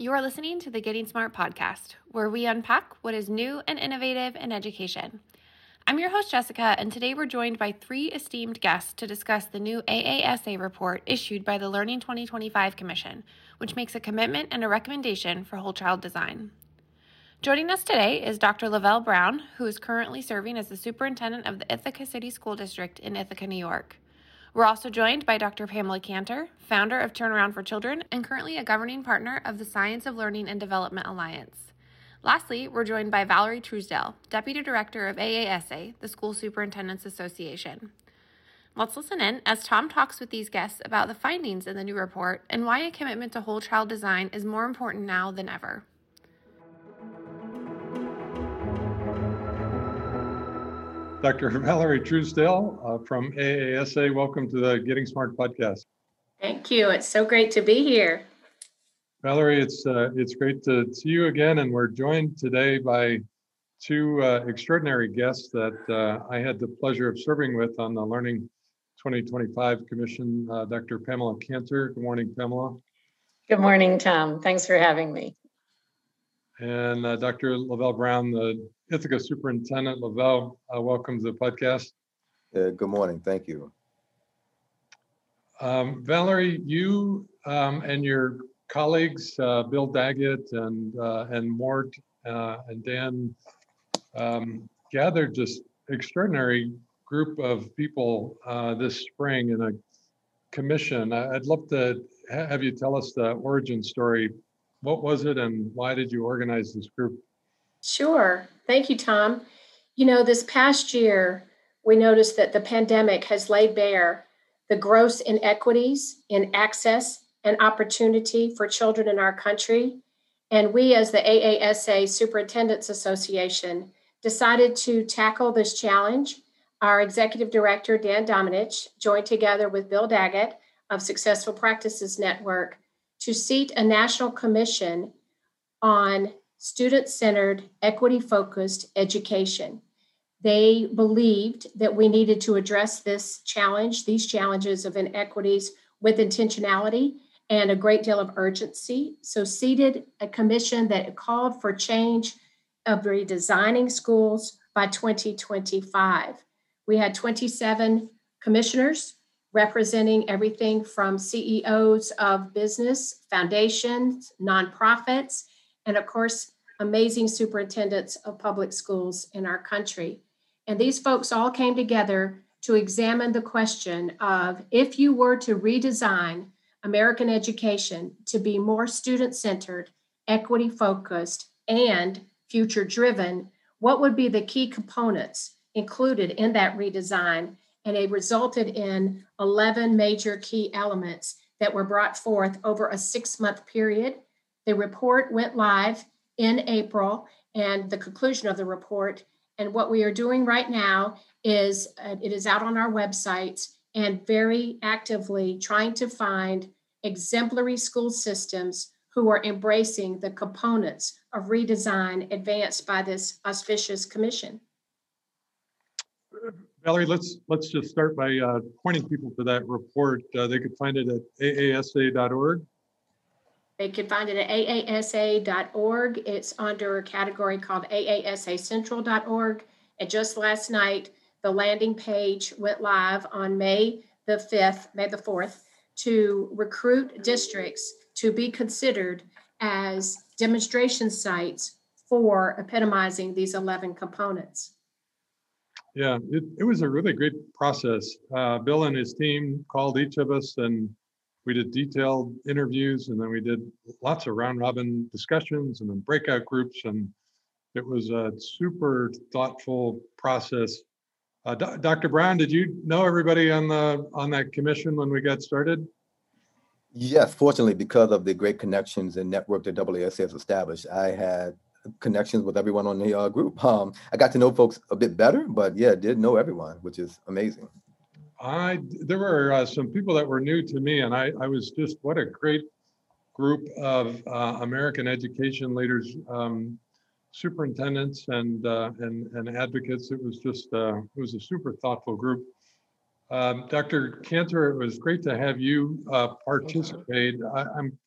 You are listening to the Getting Smart podcast, where we unpack what is new and innovative in education. I'm your host, Jessica, and today we're joined by three esteemed guests to discuss the new AASA report issued by the Learning 2025 Commission, which makes a commitment and a recommendation for whole child design. Joining us today is Dr. Luvelle Brown, who is currently serving as the superintendent of the Ithaca City School District in Ithaca, New York. We're also joined by Dr. Pamela Cantor, founder of Turnaround for Children and currently a governing partner of the Science of Learning and Development Alliance. Lastly, we're joined by Valerie Truesdale, Deputy Director of AASA, the School Superintendents Association. Let's listen in as Tom talks with these guests about the findings in the new report and why a commitment to whole child design is more important now than ever. Dr. Valerie Truesdale uh, from AASA. Welcome to the Getting Smart podcast. Thank you. It's so great to be here. Valerie, it's uh, it's great to see you again, and we're joined today by two uh, extraordinary guests that uh, I had the pleasure of serving with on the Learning 2025 Commission. Uh, Dr. Pamela Cantor. Good morning, Pamela. Good morning, Tom. Thanks for having me. And uh, Dr. Luvelle Brown, the Ithaca Superintendent. Luvelle, uh, welcome to the podcast. Uh, good morning. Thank you. Um, Valerie, you um, and your colleagues, uh, Bill Daggett and uh, and Mort uh, and Dan, um, gathered this extraordinary group of people uh, this spring in a commission. I'd love to have you tell us the origin story what was it and why did you organize this group? Sure. Thank you, Tom. You know, this past year, we noticed that the pandemic has laid bare the gross inequities in access and opportunity for children in our country. And we, as the AASA Superintendents Association, decided to tackle this challenge. Our executive director, Dan Domenech, joined together with Bill Daggett of Successful Practices Network to seat a national commission on student centered, equity focused education. They believed that we needed to address this challenge, these challenges of inequities, with intentionality and a great deal of urgency. So, seated a commission that called for change of redesigning schools by 2025. We had 27 commissioners representing everything from CEOs of business, foundations, nonprofits, and of course, amazing superintendents of public schools in our country. And these folks all came together to examine the question of if you were to redesign American education to be more student centered, equity focused, and future driven, what would be the key components included in that redesign and it resulted in 11 major key elements that were brought forth over a six month period. The report went live in April, and the conclusion of the report. And what we are doing right now is uh, it is out on our website and very actively trying to find exemplary school systems who are embracing the components of redesign advanced by this auspicious commission. Valerie, let's let's just start by uh, pointing people to that report. Uh, they could find it at aasa.org. They could find it at aasa.org. It's under a category called aasacentral.org. And just last night, the landing page went live on May the 5th, May the 4th, to recruit districts to be considered as demonstration sites for epitomizing these 11 components. Yeah, it, it was a really great process. Uh, Bill and his team called each of us and we did detailed interviews and then we did lots of round robin discussions and then breakout groups. And it was a super thoughtful process. Uh, Dr. Brown, did you know everybody on the on that commission when we got started? Yes, fortunately, because of the great connections and network that AASA has established, I had connections with everyone on the uh, group. Um, I got to know folks a bit better, but yeah, did know everyone, which is amazing. I there were uh, some people that were new to me, and I I was just what a great group of uh, American education leaders, um, superintendents, and uh, and and advocates. It was just uh, it was a super thoughtful group. Um, Dr. Cantor, it was great to have you uh, participate. I, I'm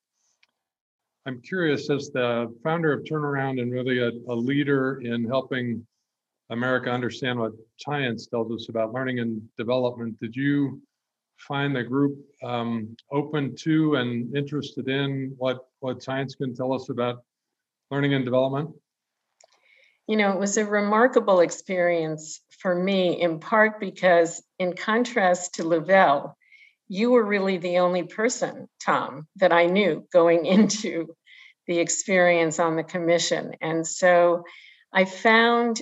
I'm curious, as the founder of Turnaround and really a, a leader in helping America understand what science tells us about learning and development, did you find the group um, open to and interested in what, what science can tell us about learning and development? You know, it was a remarkable experience for me, in part because, in contrast to Luvelle, you were really the only person, Tom, that I knew going into the experience on the commission. And so I found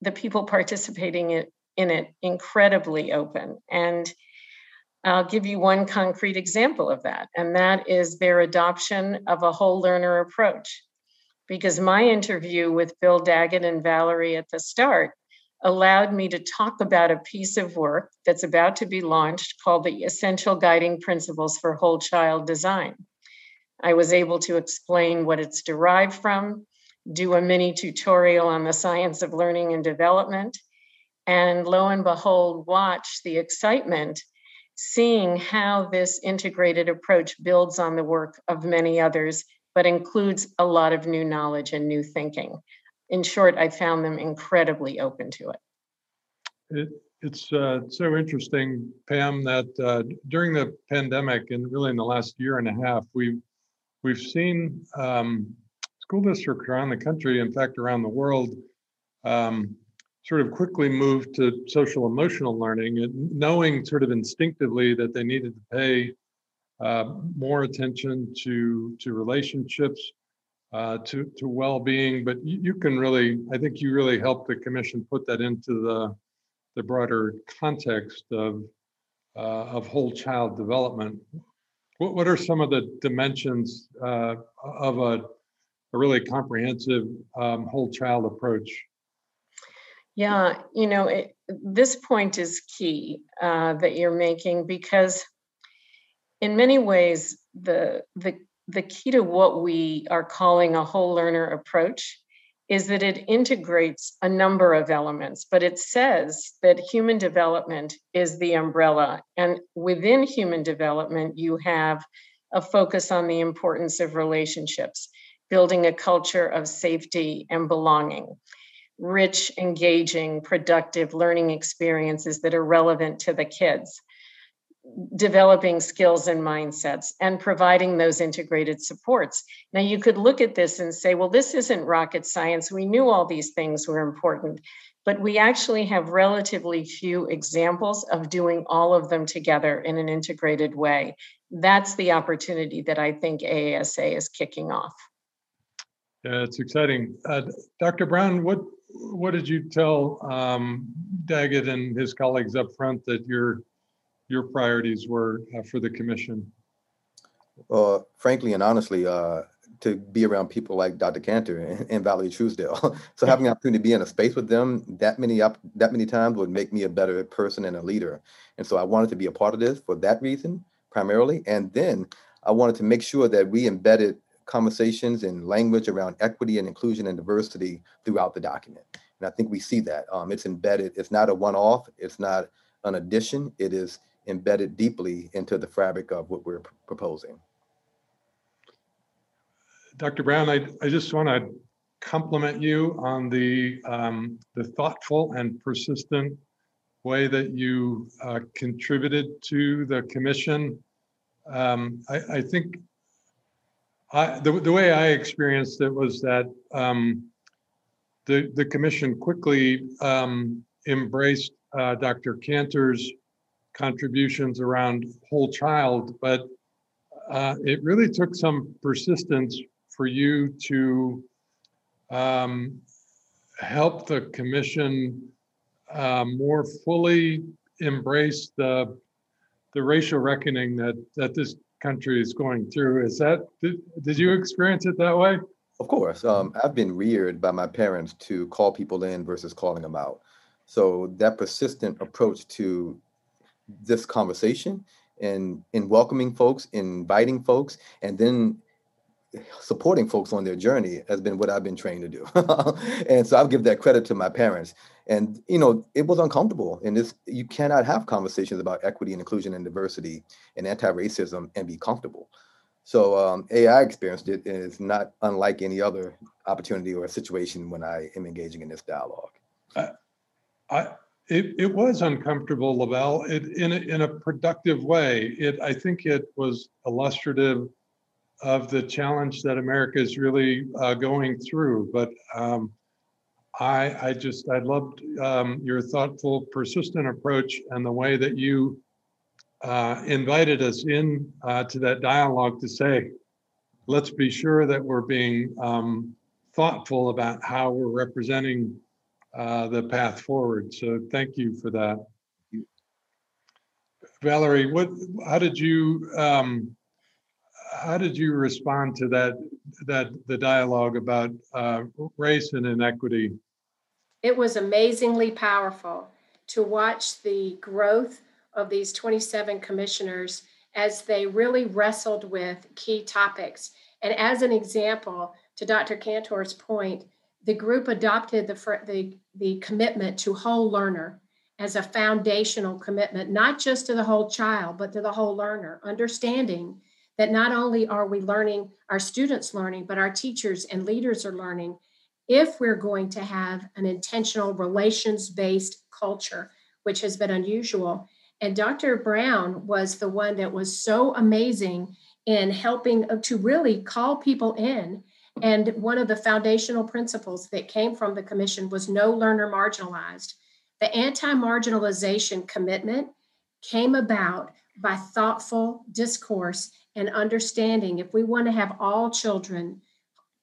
the people participating in it incredibly open. And I'll give you one concrete example of that, and that is their adoption of a whole learner approach. Because my interview with Bill Daggett and Valerie at the start allowed me to talk about a piece of work that's about to be launched called the Essential Guiding Principles for Whole Child Design. I was able to explain what it's derived from, do a mini tutorial on the science of learning and development, and lo and behold, watch the excitement seeing how this integrated approach builds on the work of many others, but includes a lot of new knowledge and new thinking. In short, I found them incredibly open to it. it it's uh, so interesting, Pam, that uh, during the pandemic and really in the last year and a half, we've we've seen um, school districts around the country, in fact, around the world, um, sort of quickly moved to social emotional learning and knowing sort of instinctively that they needed to pay uh, more attention to to relationships uh, to to well-being. But you, you, can really i think you really helped the commission put that into the the broader context of uh, of whole child development. What, what are some of the dimensions uh, of a, a really comprehensive um, whole child approach. Yeah, you know, it, this point is key uh, that you're making because, in many ways, the the the key to what we are calling a whole learner approach is that it integrates a number of elements, but it says that human development is the umbrella, and within human development, you have a focus on the importance of relationships, building a culture of safety and belonging rich, engaging, productive learning experiences that are relevant to the kids, developing skills and mindsets, and providing those integrated supports. Now, you could look at this and say, well, this isn't rocket science. We knew all these things were important, but we actually have relatively few examples of doing all of them together in an integrated way. That's the opportunity that I think AASA is kicking off. Yeah, it's exciting. Uh, Dr. Brown, what what did you tell um, Daggett and his colleagues up front that your your priorities were uh, for the commission? Uh, frankly and honestly, uh, to be around people like Dr. Cantor and, and Valerie Truesdale. so having the opportunity to be in a space with them that many up that many times would make me a better person and a leader. And so I wanted to be a part of this for that reason primarily. And then I wanted to make sure that we embedded conversations and language around equity and inclusion and diversity throughout the document. And I think we see that. Um, it's embedded, it's not a one off, it's not an addition, it is embedded deeply into the fabric of what we're proposing. Dr. Brown, I, I just want to compliment you on the, um, the thoughtful and persistent way that you uh, contributed to the commission. Um, I, I, think The, the way I experienced it was that um, the, the commission quickly um, embraced uh, Dr. Cantor's contributions around whole child, but uh, it really took some persistence for you to um, help the commission uh, more fully embrace the the racial reckoning that that this country is going through. Is that did, did you experience it that way? Of course. Um, I've been reared by my parents to call people in versus calling them out. So that persistent approach to this conversation and in welcoming folks, inviting folks, and then supporting folks on their journey has been what I've been trained to do. and so I'll give that credit to my parents. And you know, it was uncomfortable. And this you cannot have conversations about equity and inclusion and diversity and anti-racism and be comfortable. So um, AI experienced it and it's not unlike any other opportunity or situation when I am engaging in this dialogue. I, it, it was uncomfortable, Luvelle, it, in, a, in a productive way. It, I think it was illustrative of the challenge that America is really uh, going through. But um, I, I just, I loved um, your thoughtful, persistent approach and the way that you uh, invited us in uh, to that dialogue to say, let's be sure that we're being um, thoughtful about how we're representing uh, the path forward. So thank you for that. Valerie, what, how did you, um, how did you respond to that, that, the dialogue about uh, race and inequity? It was amazingly powerful to watch the growth of these 27 commissioners as they really wrestled with key topics. And as an example, to Dr. Cantor's point, the group adopted the, the, the commitment to whole learner as a foundational commitment, not just to the whole child, but to the whole learner, understanding that not only are we learning, our students learning, but our teachers and leaders are learning if we're going to have an intentional relations based culture, which has been unusual. And Dr. Brown was the one that was so amazing in helping uh, to really call people in. And one of the foundational principles that came from the commission was no learner marginalized. The anti marginalization commitment came about by thoughtful discourse and understanding if we want to have all children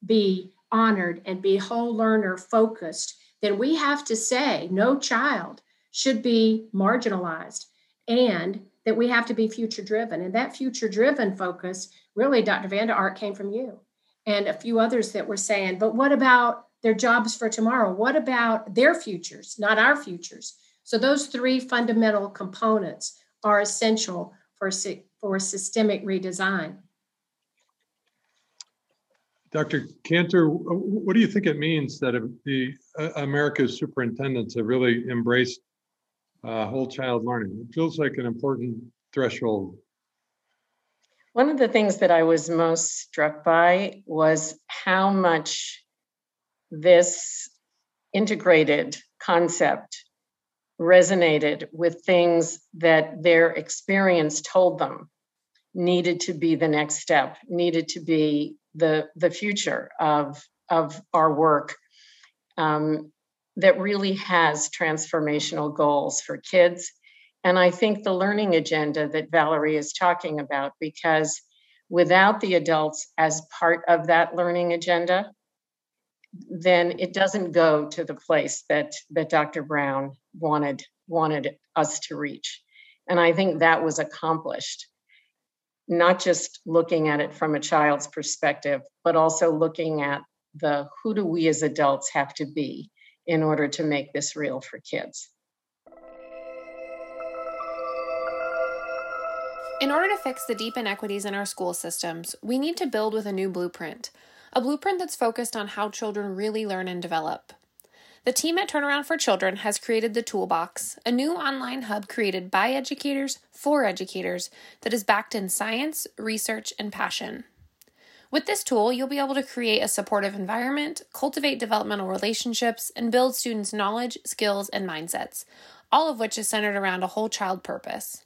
be honored and be whole learner focused, then we have to say no child should be marginalized and that we have to be future driven. And that future driven focus, really, Dr. Vander Ark came from you and a few others that were saying, but what about their jobs for tomorrow? What about their futures, not our futures? So those three fundamental components are essential for, for systemic redesign. Dr. Cantor, what do you think it means that the uh, America's superintendents have really embraced uh, whole child learning? It feels like an important threshold. One of the things that I was most struck by was how much this integrated concept resonated with things that their experience told them needed to be the next step, needed to be the the future of of our work um, that really has transformational goals for kids. And i think the learning agenda that valerie is talking about because without the adults as part of that learning agenda then it doesn't go to the place that that dr brown wanted wanted us to reach. And i think that was accomplished not just looking at it from a child's perspective, but also looking at the who do we as adults have to be in order to make this real for kids. In order to fix the deep inequities in our school systems, we need to build with a new blueprint, a blueprint that's focused on how children really learn and develop. The team at Turnaround for Children has created the Toolbox, a new online hub created by educators for educators that is backed in science, research, and passion. With this tool, you'll be able to create a supportive environment, cultivate developmental relationships, and build students' knowledge, skills, and mindsets, all of which is centered around a whole child purpose.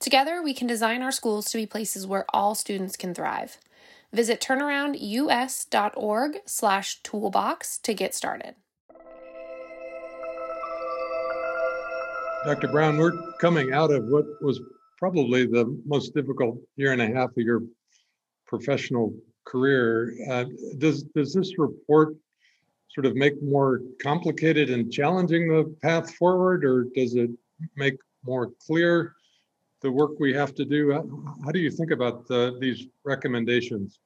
Together, we can design our schools to be places where all students can thrive. Visit turnaroundus.org/toolbox to get started. Dr. Brown, we're coming out of what was probably the most difficult year and a half of your professional career. Uh, does does this report sort of make more complicated and challenging the path forward, or does it make more clear the work we have to do? How, do you think about the, these recommendations?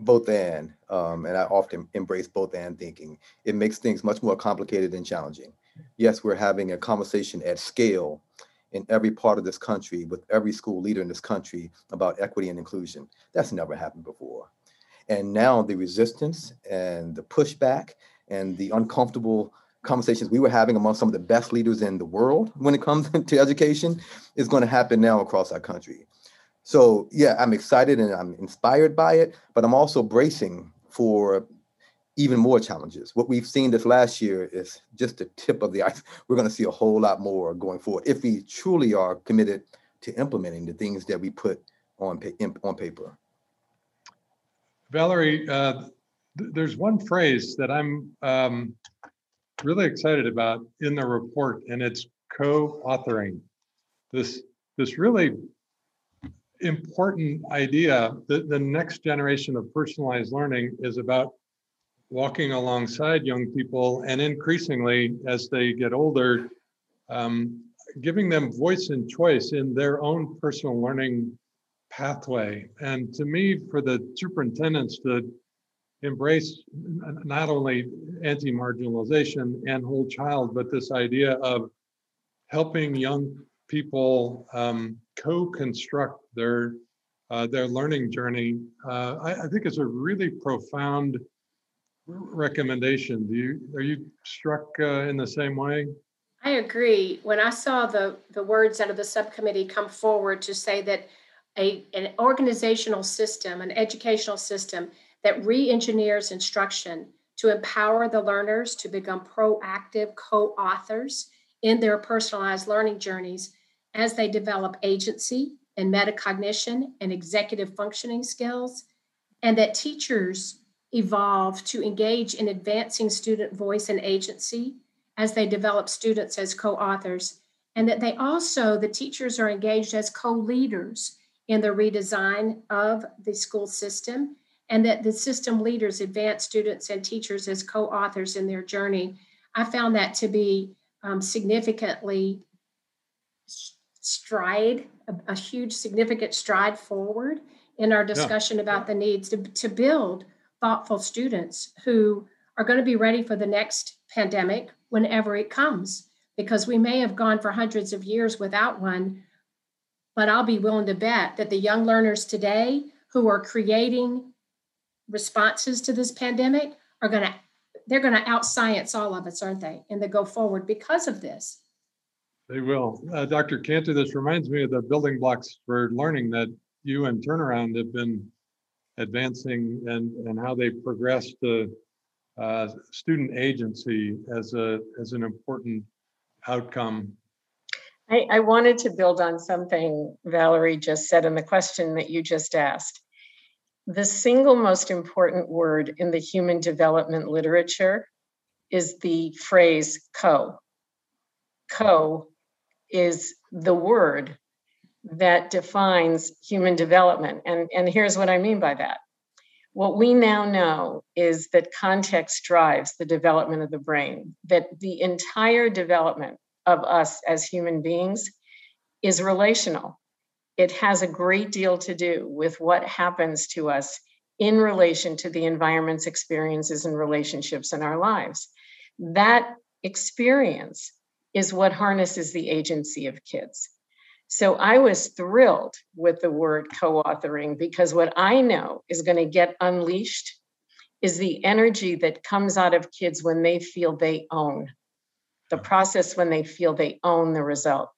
Both and, um, and I often embrace both and thinking. It makes things much more complicated and challenging yes, we're having a conversation at scale in every part of this country with every school leader in this country about equity and inclusion. That's never happened before. And now the resistance and the pushback and the uncomfortable conversations we were having among some of the best leaders in the world when it comes to education is going to happen now across our country. So yeah, I'm excited and I'm inspired by it, but I'm also bracing for even more challenges. What we've seen this last year is just the tip of the ice. We're going to see a whole lot more going forward if we truly are committed to implementing the things that we put on on paper. Valerie, uh, th- there's one phrase that I'm um, really excited about in the report, and it's co-authoring. This this really important idea that the next generation of personalized learning is about walking alongside young people and increasingly as they get older um, giving them voice and choice in their own personal learning pathway. And to me for the superintendents to embrace not only anti-marginalization and whole child but this idea of helping young people um, co-construct their uh, their learning journey, uh, I, I, think is a really profound recommendation. Do you are you struck uh, in the same way? I agree. When I saw the the words out of the subcommittee come forward to say that a an organizational system, an educational system that re-engineers instruction to empower the learners to become proactive co-authors in their personalized learning journeys as they develop agency and metacognition and executive functioning skills, and that teachers evolve to engage in advancing student voice and agency as they develop students as co authors, and that they also, the teachers are engaged as co leaders in the redesign of the school system, and that the system leaders advance students and teachers as co authors in their journey. I found that to be um, significantly stride, a, a, huge significant stride forward in our discussion yeah. about the needs to, to build thoughtful students who are going to be ready for the next pandemic whenever it comes because we may have gone for hundreds of years without one but i'll be willing to bet that the young learners today who are creating responses to this pandemic are going to they're going to outscience all of us aren't they and they go forward because of this they will. Uh, Dr. Cantor, this reminds me of the building blocks for learning that you and Turnaround have been advancing and, and how they progressed the uh, student agency as a as an important outcome. I, I wanted to build on something Valerie just said in the question that you just asked. The single most important word in the human development literature is the phrase co. Co is the word that defines human development. And, and here's what I mean by that. What we now know is that context drives the development of the brain, that the entire development of us as human beings is relational. It has a great deal to do with what happens to us in relation to the environment's experiences and relationships in our lives. That experience is what harnesses the agency of kids. So I was thrilled with the word co authoring because what I know is going to get unleashed is the energy that comes out of kids when they feel they own the process, when they feel they own the result.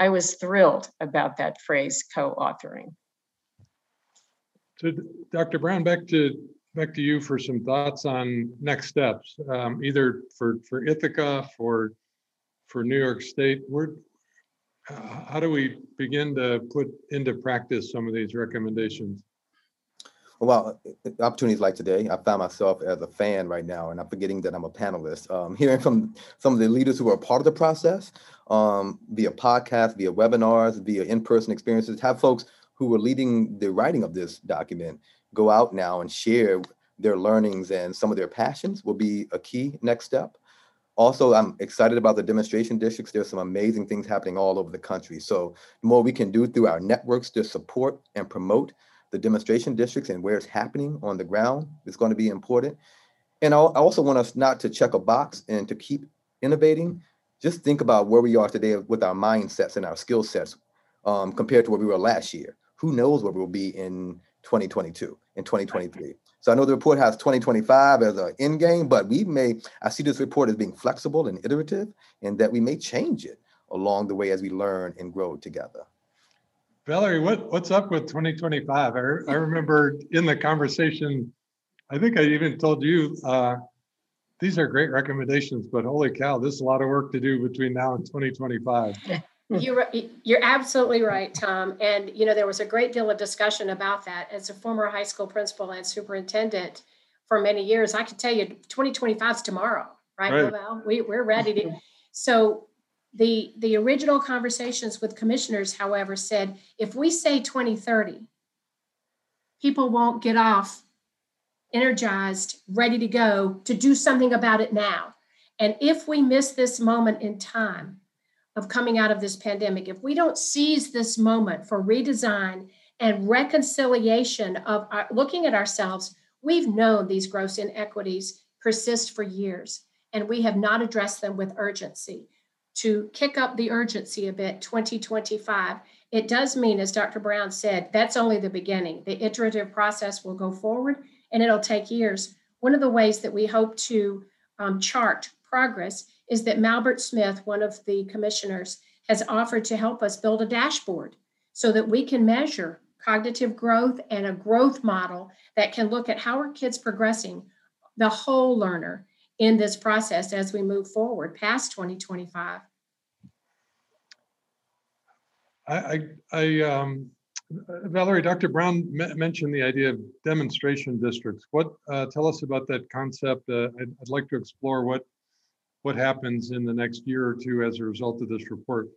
I was thrilled about that phrase co authoring. So, Dr. Brown, back to back to you for some thoughts on next steps, um, either for for Ithaca, for for New York State, where, how do we begin to put into practice some of these recommendations? Well, opportunities like today, I found myself as a fan right now, and I'm forgetting that I'm a panelist. Um, hearing from some of the leaders who are part of the process um, via podcast, via webinars, via in-person experiences, have folks who were leading the writing of this document go out now and share their learnings and some of their passions will be a key next step. Also, I'm excited about the demonstration districts. There's some amazing things happening all over the country. So the more we can do through our networks to support and promote the demonstration districts and where it's happening on the ground is going to be important. And I also want us not to check a box and to keep innovating. Just think about where we are today with our mindsets and our skill sets um, compared to where we were last year. Who knows where we'll be in 2022 and 2023. So I know the report has 2025 as an end game, but we may, I see this report as being flexible and iterative and that we may change it along the way as we learn and grow together. Valerie, what, what's up with 2025? I, I remember in the conversation, I think I even told you, uh, these are great recommendations, but holy cow, there's a lot of work to do between now and 2025. Mm. You're, you're absolutely right, Tom. And, you know, there was a great deal of discussion about that. As a former high school principal and superintendent for many years, I can tell you 2025 is tomorrow, right, Right. Luvelle? We, we're ready to. So the, the original conversations with commissioners, however, said if we say 2030, people won't get off energized, ready to go to do something about it now. And if we miss this moment in time, of coming out of this pandemic, if we don't seize this moment for redesign and reconciliation of our, looking at ourselves, we've known these gross inequities persist for years, and we have not addressed them with urgency. To kick up the urgency a bit, 2025, it does mean, as Dr. Brown said, that's only the beginning. The iterative process will go forward and it'll take years. One of the ways that we hope to um, chart progress is that Malbert Smith, one of the commissioners, has offered to help us build a dashboard so that we can measure cognitive growth and a growth model that can look at how are kids progressing, the whole learner in this process as we move forward past 2025. I, I, um, Valerie, Dr. Brown me- mentioned the idea of demonstration districts. What, uh, tell us about that concept. Uh, I'd, I'd like to explore what, what happens in the next year or two as a result of this report.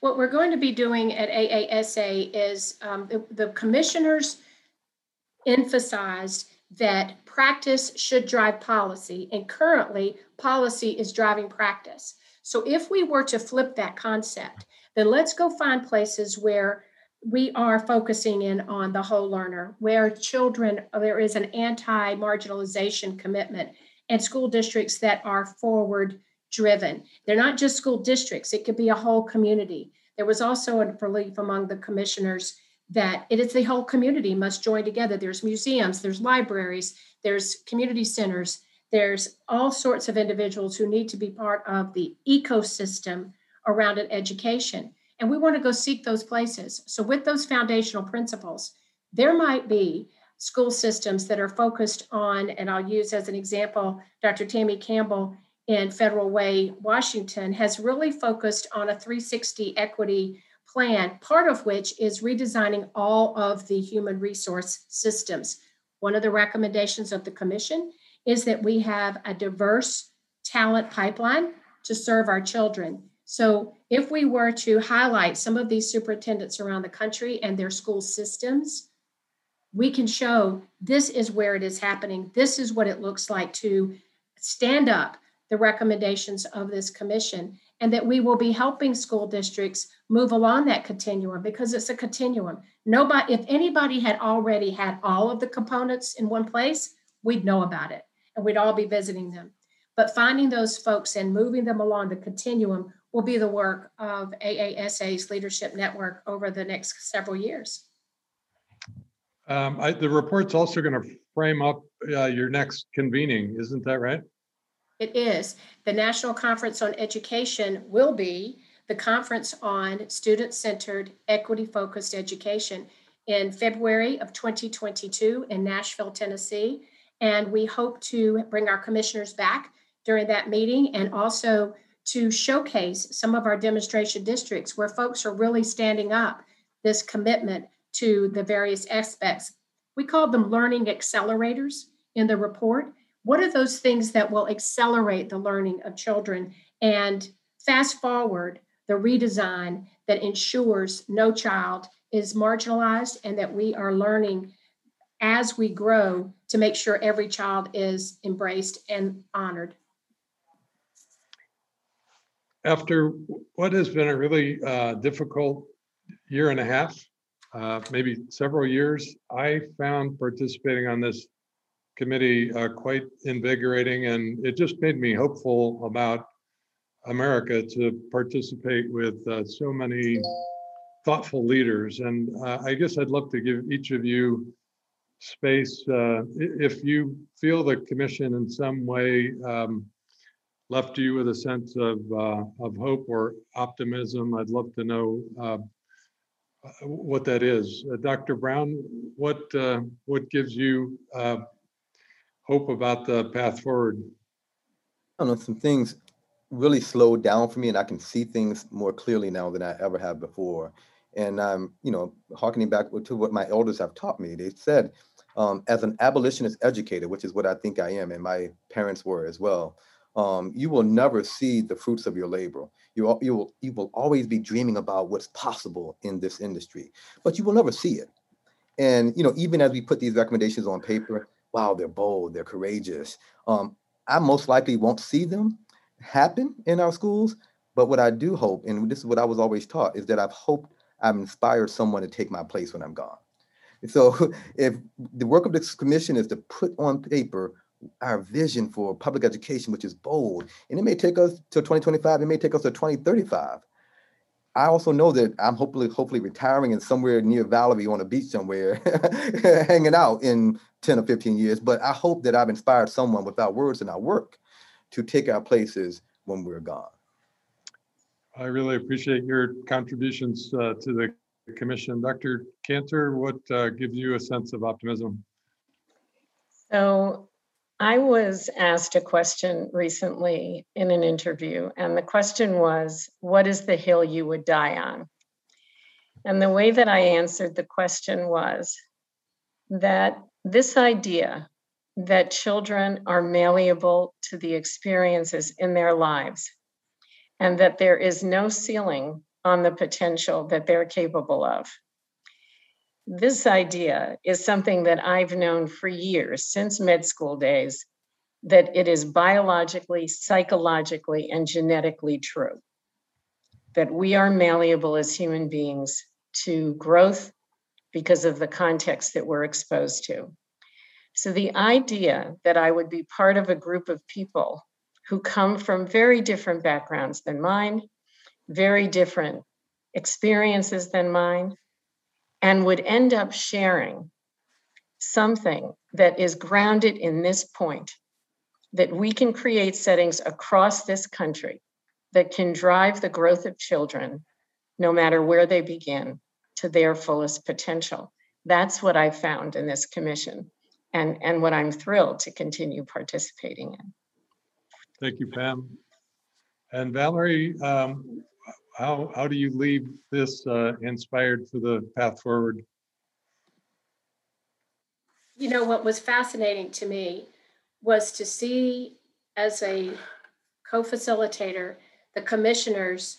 What we're going to be doing at AASA is um, the, the commissioners emphasized that practice should drive policy, and currently policy is driving practice. So if we were to flip that concept, then let's go find places where we are focusing in on the whole learner, where children, there is an anti marginalization commitment, and school districts that are forward driven. They're not just school districts, it could be a whole community. There was also a belief among the commissioners that it is the whole community must join together. There's museums, there's libraries, there's community centers, there's all sorts of individuals who need to be part of the ecosystem around an education. And we want to go seek those places. So, with those foundational principles, there might be school systems that are focused on, and I'll use as an example, Dr. Tammy Campbell in Federal Way, Washington, has really focused on a 360 equity plan, part of which is redesigning all of the human resource systems. One of the recommendations of the commission is that we have a diverse talent pipeline to serve our children. So, if we were to highlight some of these superintendents around the country and their school systems, we can show this is where it is happening. This is what it looks like to stand up the recommendations of this commission, and that we will be helping school districts move along that continuum because it's a continuum. Nobody, if anybody had already had all of the components in one place, we'd know about it and we'd all be visiting them. But finding those folks and moving them along the continuum will be the work of AASA's leadership network over the next several years. Um, I, the report's also going to frame up uh, your next convening, isn't that right? It is. The National Conference on Education will be the conference on student centered, equity focused education in February of 2022 in Nashville, Tennessee. And we hope to bring our commissioners back during that meeting and also to showcase some of our demonstration districts where folks are really standing up this commitment to the various aspects. We call them learning accelerators in the report. What are those things that will accelerate the learning of children and fast forward the redesign that ensures no child is marginalized and that we are learning as we grow to make sure every child is embraced and honored? After what has been a really uh, difficult year and a half, uh, maybe several years, I found participating on this committee uh, quite invigorating and it just made me hopeful about America to participate with uh, so many thoughtful leaders. And uh, I guess I'd love to give each of you space. Uh, if you feel the commission in some way um, left you with a sense of, of hope or optimism, I'd love to know what that is. Uh, Dr. Brown, what, uh, what gives you uh, hope about the path forward? I don't know, some things really slowed down for me and I can see things more clearly now than I ever have before. And I'm, you know, harkening back to what my elders have taught me. They said, um, as an abolitionist educator, which is what I think I am, and my parents were as well, um, you will never see the fruits of your labor. You, you, will, you will always be dreaming about what's possible in this industry, but you will never see it. And you know, even as we put these recommendations on paper, wow, they're bold, they're courageous. Um, I most likely won't see them happen in our schools, but what I do hope, and this is what I was always taught, is that I've hoped I've inspired someone to take my place when I'm gone. So if the work of this commission is to put on paper our vision for public education, which is bold, and it may take us to 2025, it may take us to 2035. I also know that I'm hopefully hopefully retiring in somewhere near Valerie on a beach somewhere, hanging out in 10 or 15 years. But I hope that I've inspired someone with our words and our work to take our places when we're gone. I really appreciate your contributions uh, to the commission. Dr. Cantor, what uh, gives you a sense of optimism? So I was asked a question recently in an interview, and the question was, What is the hill you would die on? And the way that I answered the question was that this idea that children are malleable to the experiences in their lives and that there is no ceiling on the potential that they're capable of this idea is something that I've known for years, since med school days, that it is biologically, psychologically, and genetically true. That we are malleable as human beings to growth because of the context that we're exposed to. So, the idea that I would be part of a group of people who come from very different backgrounds than mine, very different experiences than mine, and would end up sharing something that is grounded in this point that we can create settings across this country that can drive the growth of children, no matter where they begin, to their fullest potential. That's what I found in this commission and, and what I'm thrilled to continue participating in. Thank you, Pam. And Valerie, um, how, how do you leave this uh, inspired for the path forward? You know, what was fascinating to me was to see as a co-facilitator, the commissioners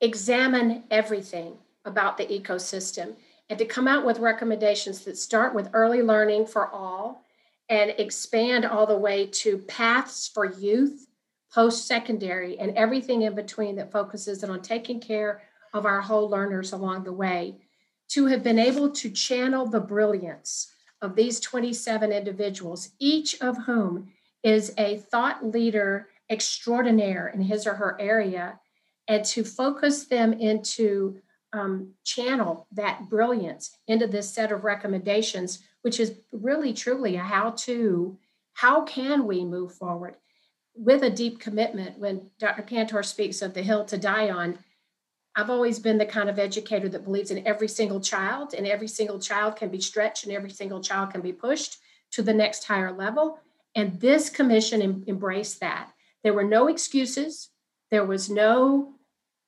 examine everything about the ecosystem and to come out with recommendations that start with early learning for all and expand all the way to paths for youth post secondary, and everything in between that focuses on taking care of our whole learners along the way, to have been able to channel the brilliance of these 27 individuals, each of whom is a thought leader extraordinaire in his or her area, and to focus them into um, channel that brilliance into this set of recommendations, which is really truly a how to, how can we move forward? With a deep commitment when Dr. Cantor speaks of the hill to die on. I've always been the kind of educator that believes in every single child, and every single child can be stretched, and every single child can be pushed to the next higher level. And this commission em- embraced that. There were no excuses. There was no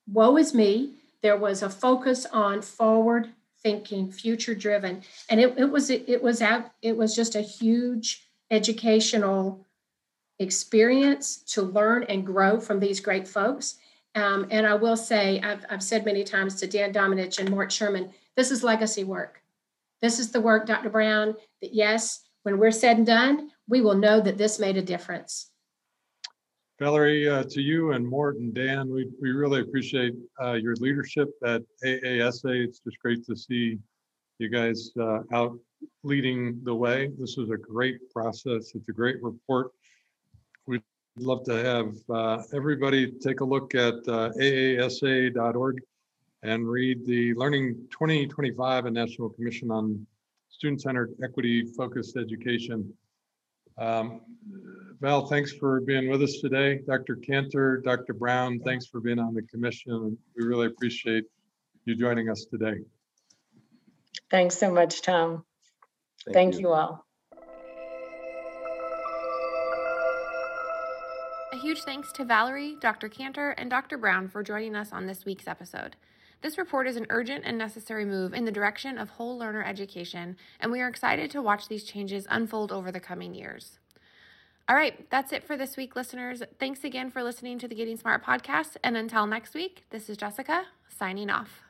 woe is me. There was a focus on forward thinking, future driven, and it, it was it, it was out. It was just a huge educational experience to learn and grow from these great folks. Um, and I will say, I've, I've said many times to Dan Domenech and Mort Sherman, this is legacy work. This is the work, Dr. Brown, that yes, when we're said and done, we will know that this made a difference. Valerie, uh, to you and Mort and Dan, we, we really appreciate uh, your leadership at AASA. It's just great to see you guys uh, out leading the way. This was a great process. It's a great report love to have uh, everybody take a look at uh, aasa.org and read the Learning 2025 and National Commission on Student-Centered Equity-Focused Education. Um, Val, thanks for being with us today. Dr. Cantor, Dr. Brown, thanks for being on the commission. We really appreciate you joining us today. Thanks so much, Tom. Thank, you all. Huge thanks to Valerie, Dr. Cantor, and Dr. Brown for joining us on this week's episode. This report is an urgent and necessary move in the direction of whole learner education, and we are excited to watch these changes unfold over the coming years. All right, that's it for this week, listeners. Thanks again for listening to the Getting Smart podcast. And until next week, this is Jessica signing off.